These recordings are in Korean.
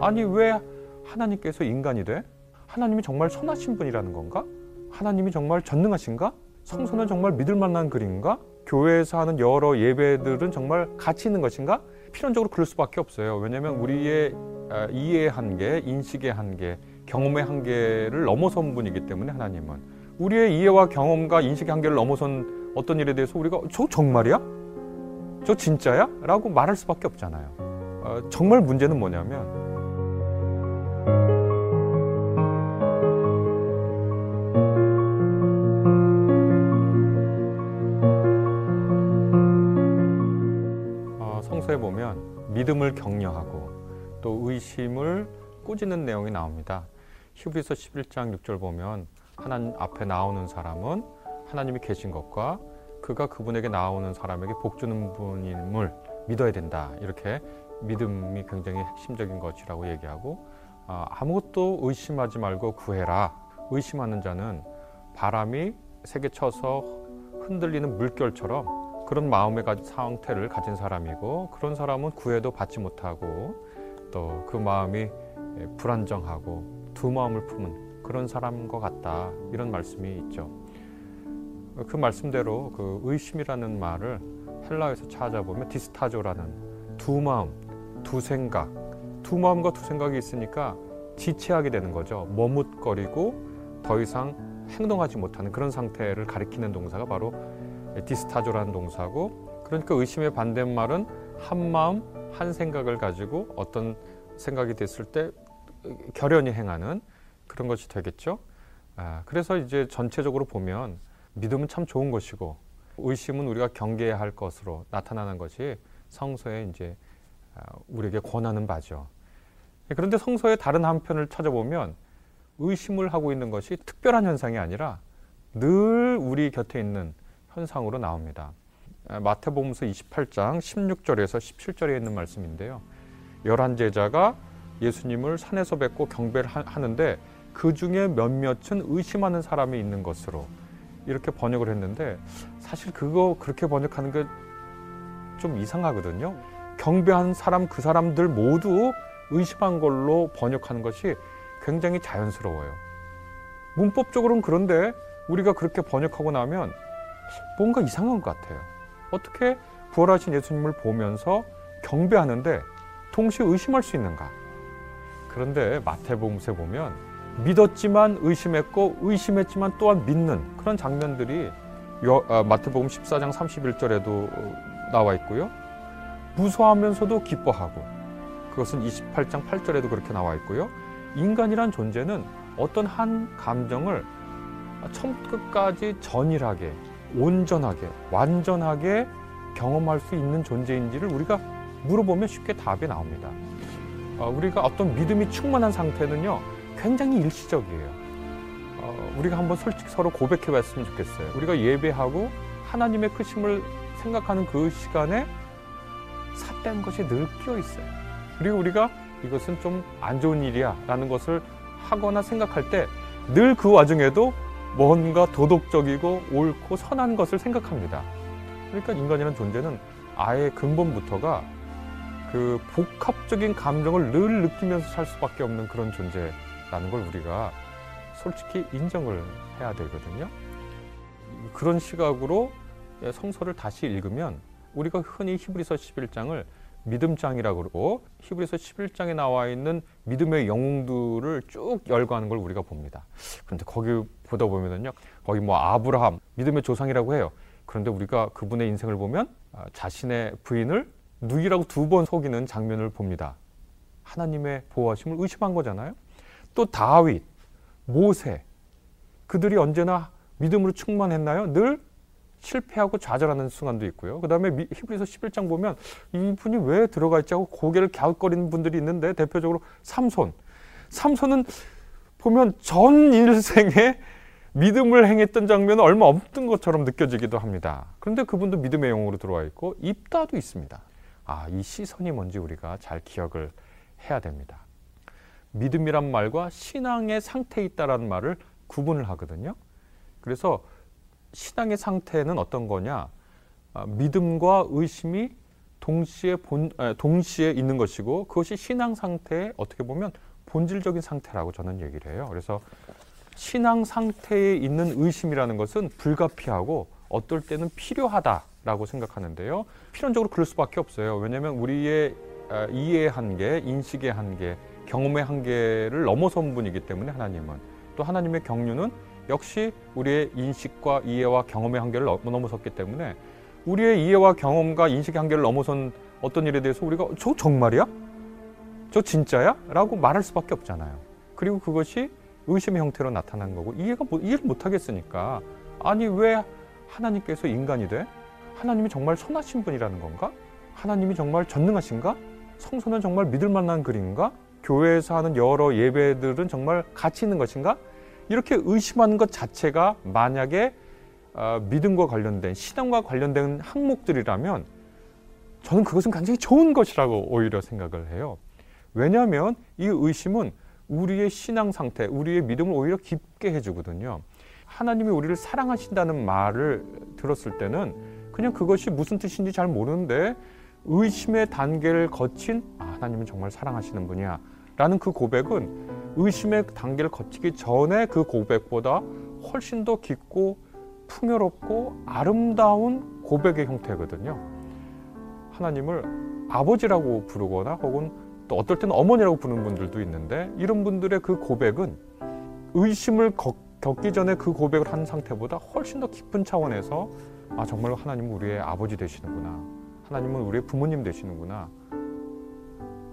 아니 왜 하나님께서 인간이 돼? 하나님이 정말 선하신 분이라는 건가? 하나님이 정말 전능하신가? 성소는 정말 믿을 만한 글인가? 교회에서 하는 여러 예배들은 정말 가치 있는 것인가? 필연적으로 그럴 수밖에 없어요. 왜냐하면 우리의 아, 이해의 한계, 인식의 한계, 경험의 한계를 넘어선 분이기 때문에 하나님은 우리의 이해와 경험과 인식의 한계를 넘어선 어떤 일에 대해서 우리가 저 정말이야? 저 진짜야? 라고 말할 수밖에 없잖아요. 어, 정말 문제는 뭐냐면 격려하고 또 의심을 꾸짖는 내용이 나옵니다. 히브리서 11장 6절 보면 하나님 앞에 나오는 사람은 하나님이 계신 것과 그가 그분에게 나오는 사람에게 복 주는 분임을 믿어야 된다. 이렇게 믿음이 굉장히 핵심적인 것이라고 얘기하고 아, 아무것도 의심하지 말고 구해라. 의심하는 자는 바람이 세게 쳐서 흔들리는 물결처럼 그런 마음의 가- 상태를 가진 사람이고 그런 사람은 구해도 받지 못하고 또 그 마음이 예, 불안정하고 두 마음을 품은 그런 사람과 같다 이런 말씀이 있죠. 그 말씀대로 그 의심이라는 말을 헬라에서 찾아보면 디스타조라는 두 마음, 두 생각, 두 마음과 두 생각이 있으니까 지체하게 되는 거죠. 머뭇거리고 더 이상 행동하지 못하는 그런 상태를 가리키는 동사가 바로 디스타조라는 동사고 그러니까 의심의 반대말은 한 마음 한 생각을 가지고 어떤 생각이 됐을 때 결연히 행하는 그런 것이 되겠죠. 아, 그래서 이제 전체적으로 보면 믿음은 참 좋은 것이고 의심은 우리가 경계해야 할 것으로 나타나는 것이 성서에 이제 아, 우리에게 권하는 바죠. 그런데 성서의 다른 한편을 찾아보면 의심을 하고 있는 것이 특별한 현상이 아니라 늘 우리 곁에 있는 현상으로 나옵니다. 아, 마태복음서 28장 16절에서 17절에 있는 말씀인데요. 열한 제자가 예수님을 산에서 뵙고 경배를 하- 하는데 그 중에 몇몇은 의심하는 사람이 있는 것으로 이렇게 번역을 했는데 사실 그거 그렇게 번역하는 게 좀 이상하거든요. 경배한 사람 그 사람들 모두 의심한 걸로 번역하는 것이 굉장히 자연스러워요. 문법적으로는 그런데 우리가 그렇게 번역하고 나면 뭔가 이상한 것 같아요. 어떻게 부활하신 예수님을 보면서 경배하는데 동시에 의심할 수 있는가? 그런데 마태복음서에 보면 믿었지만 의심했고 의심했지만 또한 믿는 그런 장면들이 여- 아, 마태복음 14장 31절에도 나와 있고요. 무서워하면서도 기뻐하고 그것은 28장 8절에도 그렇게 나와 있고요. 인간이란 존재는 어떤 한 감정을 처음 끝까지 전일하게 온전하게 완전하게 경험할 수 있는 존재인지를 우리가 물어보면 쉽게 답이 나옵니다. 어, 우리가 어떤 믿음이 충만한 상태는요 굉장히 일시적이에요. 어, 우리가 한번 솔직히 서로 고백해 봤으면 좋겠어요. 우리가 예배하고 하나님의 크심을 생각하는 그 시간에 삿된 것이 늘 끼어 있어요. 그리고 우리가 이것은 좀 안 좋은 일이야 라는 것을 하거나 생각할 때 늘 그 와중에도 뭔가 도덕적이고 옳고 선한 것을 생각합니다. 그러니까 인간이라는 존재는 아예 근본부터가 그 복합적인 감정을 늘 느끼면서 살 수밖에 없는 그런 존재라는 걸 우리가 솔직히 인정을 해야 되거든요. 그런 시각으로 성서를 다시 읽으면 우리가 흔히 히브리서 11장을 믿음장이라고 그러고 히브리서 11장에 나와 있는 믿음의 영웅들을 쭉 열거하는 걸 우리가 봅니다. 그런데 거기 보다 보면은요, 거기 뭐 아브라함 믿음의 조상이라고 해요. 그런데 우리가 그분의 인생을 보면 아, 자신의 부인을 누이라고 두 번 속이는 장면을 봅니다. 하나님의 보호하심을 의심한 거잖아요. 또 다윗, 모세 그들이 언제나 믿음으로 충만했나요? 늘 실패하고 좌절하는 순간도 있고요. 그 다음에 히브리서 11장 보면 이분이 왜 들어가 있지 하고 고개를 갸웃거리는 분들이 있는데 대표적으로 삼손. 삼손은 보면 전 일생에 믿음을 행했던 장면은 얼마 없던 것처럼 느껴지기도 합니다. 그런데 그분도 믿음의 영웅으로 들어와 있고 입다도 있습니다. 아, 이 시선이 뭔지 우리가 잘 기억을 해야 됩니다. 믿음이란 말과 신앙의 상태에 있다라는 말을 구분을 하거든요. 그래서 신앙의 상태는 어떤 거냐? 아, 믿음과 의심이 동시에 본 동시에 있는 것이고 그것이 신앙 상태의 어떻게 보면 본질적인 상태라고 저는 얘기를 해요. 그래서 신앙 상태에 있는 의심이라는 것은 불가피하고 어떨 때는 필요하다라고 생각하는데요. 필연적으로 그럴 수밖에 없어요. 왜냐하면 우리의 이해의 한계, 인식의 한계, 경험의 한계를 넘어선 분이기 때문에 하나님은 또 하나님의 경륜은 역시 우리의 인식과 이해와 경험의 한계를 넘어섰기 때문에 우리의 이해와 경험과 인식의 한계를 넘어선 어떤 일에 대해서 우리가 저 정말이야? 저 진짜야? 라고 말할 수밖에 없잖아요. 그리고 그것이 의심의 형태로 나타난 거고 이해가 이해를 못 하겠으니까 아니 왜 하나님께서 인간이 돼? 하나님이 정말 선하신 분이라는 건가? 하나님이 정말 전능하신가? 성소는 정말 믿을 만한 글인가? 교회에서 하는 여러 예배들은 정말 가치 있는 것인가? 이렇게 의심하는 것 자체가 만약에 어, 믿음과 관련된 신앙과 관련된 항목들이라면 저는 그것은 굉장히 좋은 것이라고 오히려 생각을 해요. 왜냐하면 이 의심은 우리의 신앙 상태, 우리의 믿음을 오히려 깊게 해주거든요. 하나님이 우리를 사랑하신다는 말을 들었을 때는 그냥 그것이 무슨 뜻인지 잘 모르는데 의심의 단계를 거친 아, 하나님은 정말 사랑하시는 분이야 라는 그 고백은 의심의 단계를 거치기 전에 그 고백보다 훨씬 더 깊고 풍요롭고 아름다운 고백의 형태거든요. 하나님을 아버지라고 부르거나 혹은 또 어떨 때는 어머니라고 부르는 분들도 있는데 이런 분들의 그 고백은 의심을 겪기 전에 그 고백을 한 상태보다 훨씬 더 깊은 차원에서 아 정말 하나님은 우리의 아버지 되시는구나 하나님은 우리의 부모님 되시는구나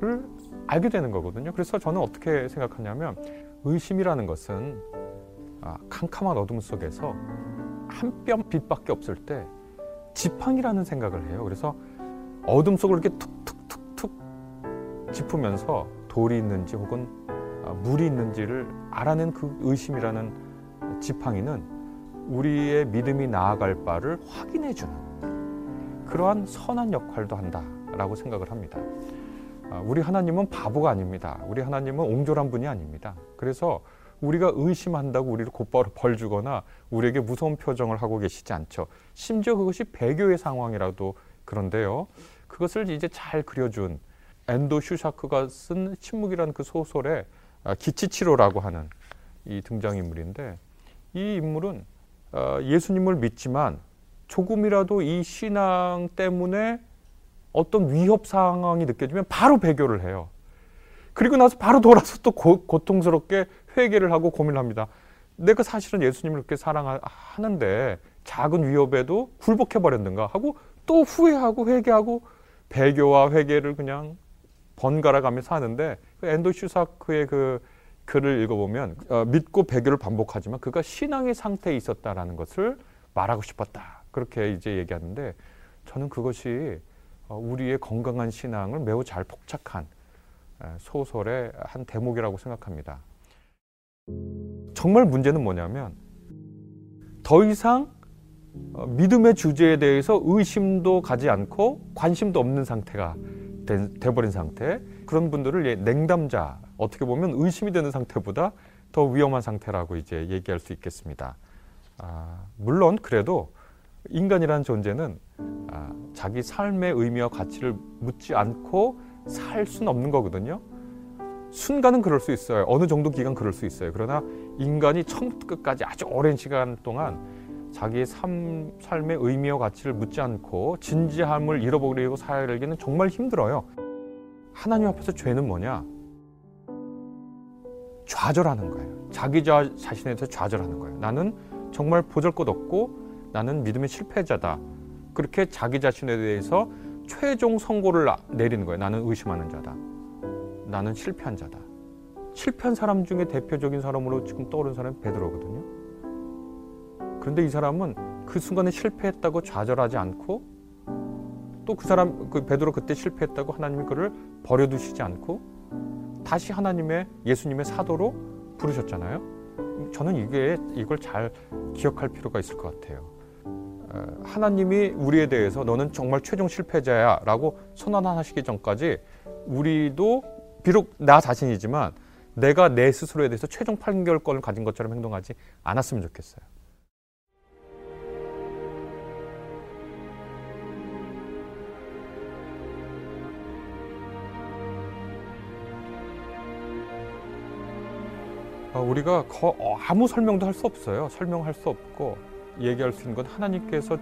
를 알게 되는 거거든요. 그래서 저는 어떻게 생각하냐면 의심이라는 것은 아, 캄캄한 어둠 속에서 한 뼘 빛밖에 없을 때 지팡이라는 생각을 해요. 그래서 어둠 속을 이렇게 툭툭툭툭 짚으면서 돌이 있는지 혹은 아, 물이 있는지를 알아낸 그 의심이라는 지팡이는 우리의 믿음이 나아갈 바를 확인해 주는 그러한 선한 역할도 한다라고 생각을 합니다. 아, 우리 하나님은 바보가 아닙니다. 우리 하나님은 옹졸한 분이 아닙니다. 그래서 우리가 의심한다고 우리를 곧바로 벌 주거나 우리에게 무서운 표정을 하고 계시지 않죠. 심지어 그것이 배교의 상황이라도 그런데요. 그것을 이제 잘 그려준 엔도 슈샤크가 쓴 침묵이라는 그 소설의 아, 기치치로라고 하는 이 등장인물인데 이 인물은 아, 예수님을 믿지만 조금이라도 이 신앙 때문에 어떤 위협 상황이 느껴지면 바로 배교를 해요. 그리고 나서 바로 돌아서 또 고, 고통스럽게 회개를 하고 고민을 합니다. 내가 사실은 예수님을 그렇게 사랑하는데 작은 위협에도 굴복해 버렸는가 하고 또 후회하고 회개하고 배교와 회개를 그냥 번갈아 가며 사는데 그 엔도 슈사크의 그 글을 읽어보면 어, 믿고 배교를 반복하지만 그가 신앙의 상태에 있었다라는 것을 말하고 싶었다 그렇게 이제 얘기하는데 저는 그것이 어, 우리의 건강한 신앙을 매우 잘 포착한 소설의 한 대목이라고 생각합니다. 정말 문제는 뭐냐면 더 이상 어, 믿음의 주제에 대해서 의심도 가지 않고 관심도 없는 상태가 돼, 버린 상태 그런 분들을 냉담자 어떻게 보면 의심이 되는 상태보다 더 위험한 상태라고 이제 얘기할 수 있겠습니다. 아, 물론 그래도 인간이라는 존재는 아, 자기 삶의 의미와 가치를 묻지 않고 살 수는 없는 거거든요. 순간은 그럴 수 있어요. 어느 정도 기간 그럴 수 있어요. 그러나 인간이 처음부터 끝까지 아주 오랜 시간 동안 자기의 삶, 삶의 의미와 가치를 묻지 않고 진지함을 잃어버리고 살기는 정말 힘들어요. 하나님 앞에서 죄는 뭐냐? 좌절하는 거예요. 자기 자, 자신에 대해서 좌절하는 거예요. 나는 정말 보잘것 없고 나는 믿음의 실패자다. 그렇게 자기 자신에 대해서 최종 선고를 내리는 거예요. 나는 의심하는 자다. 나는 실패한 자다. 실패한 사람 중에 대표적인 사람으로 지금 떠오른 사람이 베드로거든요. 그런데 이 사람은 그 순간에 실패했다고 좌절하지 않고 또 그 사람 그 베드로 그때 실패했다고 하나님이 그를 버려두시지 않고 다시 하나님의 예수님의 사도로 부르셨잖아요. 저는 이게 이걸 잘 기억할 필요가 있을 것 같아요. 어, 하나님이 우리에 대해서 너는 정말 최종 실패자야 라고 선언하시기 전까지 우리도 비록 나 자신이지만 내가 내 스스로에 대해서 최종 판결권을 가진 것처럼 행동하지 않았으면 좋겠어요. 어, 우리가 어, 아무 설명도 할 수 없어요. 설명할 수 없고 얘기할 수 있는 건 하나님께서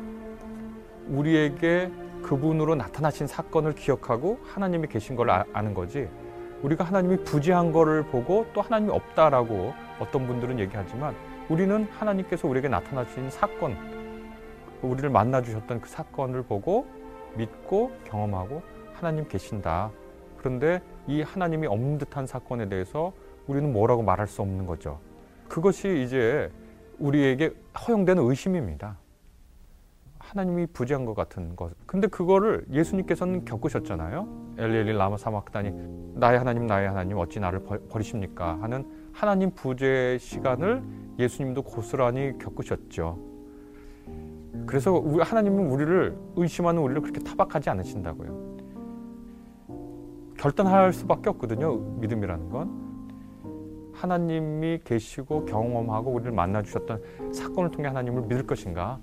우리에게 그분으로 나타나신 사건을 기억하고 하나님이 계신 걸 아, 아는 거지. 우리가 하나님이 부재한 거를 보고 또 하나님이 없다라고 어떤 분들은 얘기하지만 우리는 하나님께서 우리에게 나타나신 사건, 우리를 만나 주셨던 그 사건을 보고 믿고 경험하고 하나님 계신다. 그런데 이 하나님이 없는 듯한 사건에 대해서 우리는 뭐라고 말할 수 없는 거죠. 그것이 이제 우리에게 허용되는 의심입니다. 하나님이 부재한 것 같은 것. 근데 그거를 예수님께서는 겪으셨잖아요. 엘리엘리 라마 사막다니 나의 하나님 나의 하나님 어찌 나를 버- 버리십니까 하는 하나님 부재 시간을 예수님도 고스란히 겪으셨죠. 그래서 하나님은 우리를 의심하는 우리를 그렇게 타박하지 않으신다고요. 결단할 수밖에 없거든요. 믿음이라는 건. 하나님이 계시고 경험하고 우리를 만나 주셨던 사건을 통해 하나님을 믿을 것인가?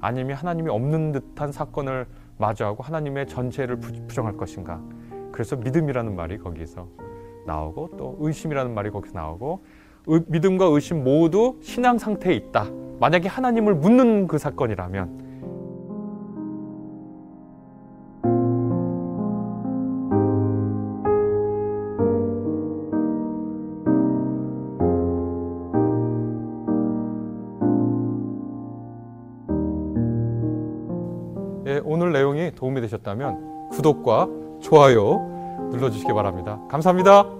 아니면 하나님이 없는 듯한 사건을 마주하고 하나님의 전체를 부- 부정할 것인가? 그래서 믿음이라는 말이 거기서 나오고 또 의심이라는 말이 거기서 나오고 의- 믿음과 의심 모두 신앙 상태에 있다. 만약에 하나님을 묻는 그 사건이라면 예, 오늘 내용이 도움이 되셨다면 구독과 좋아요 눌러주시기 바랍니다. 감사합니다.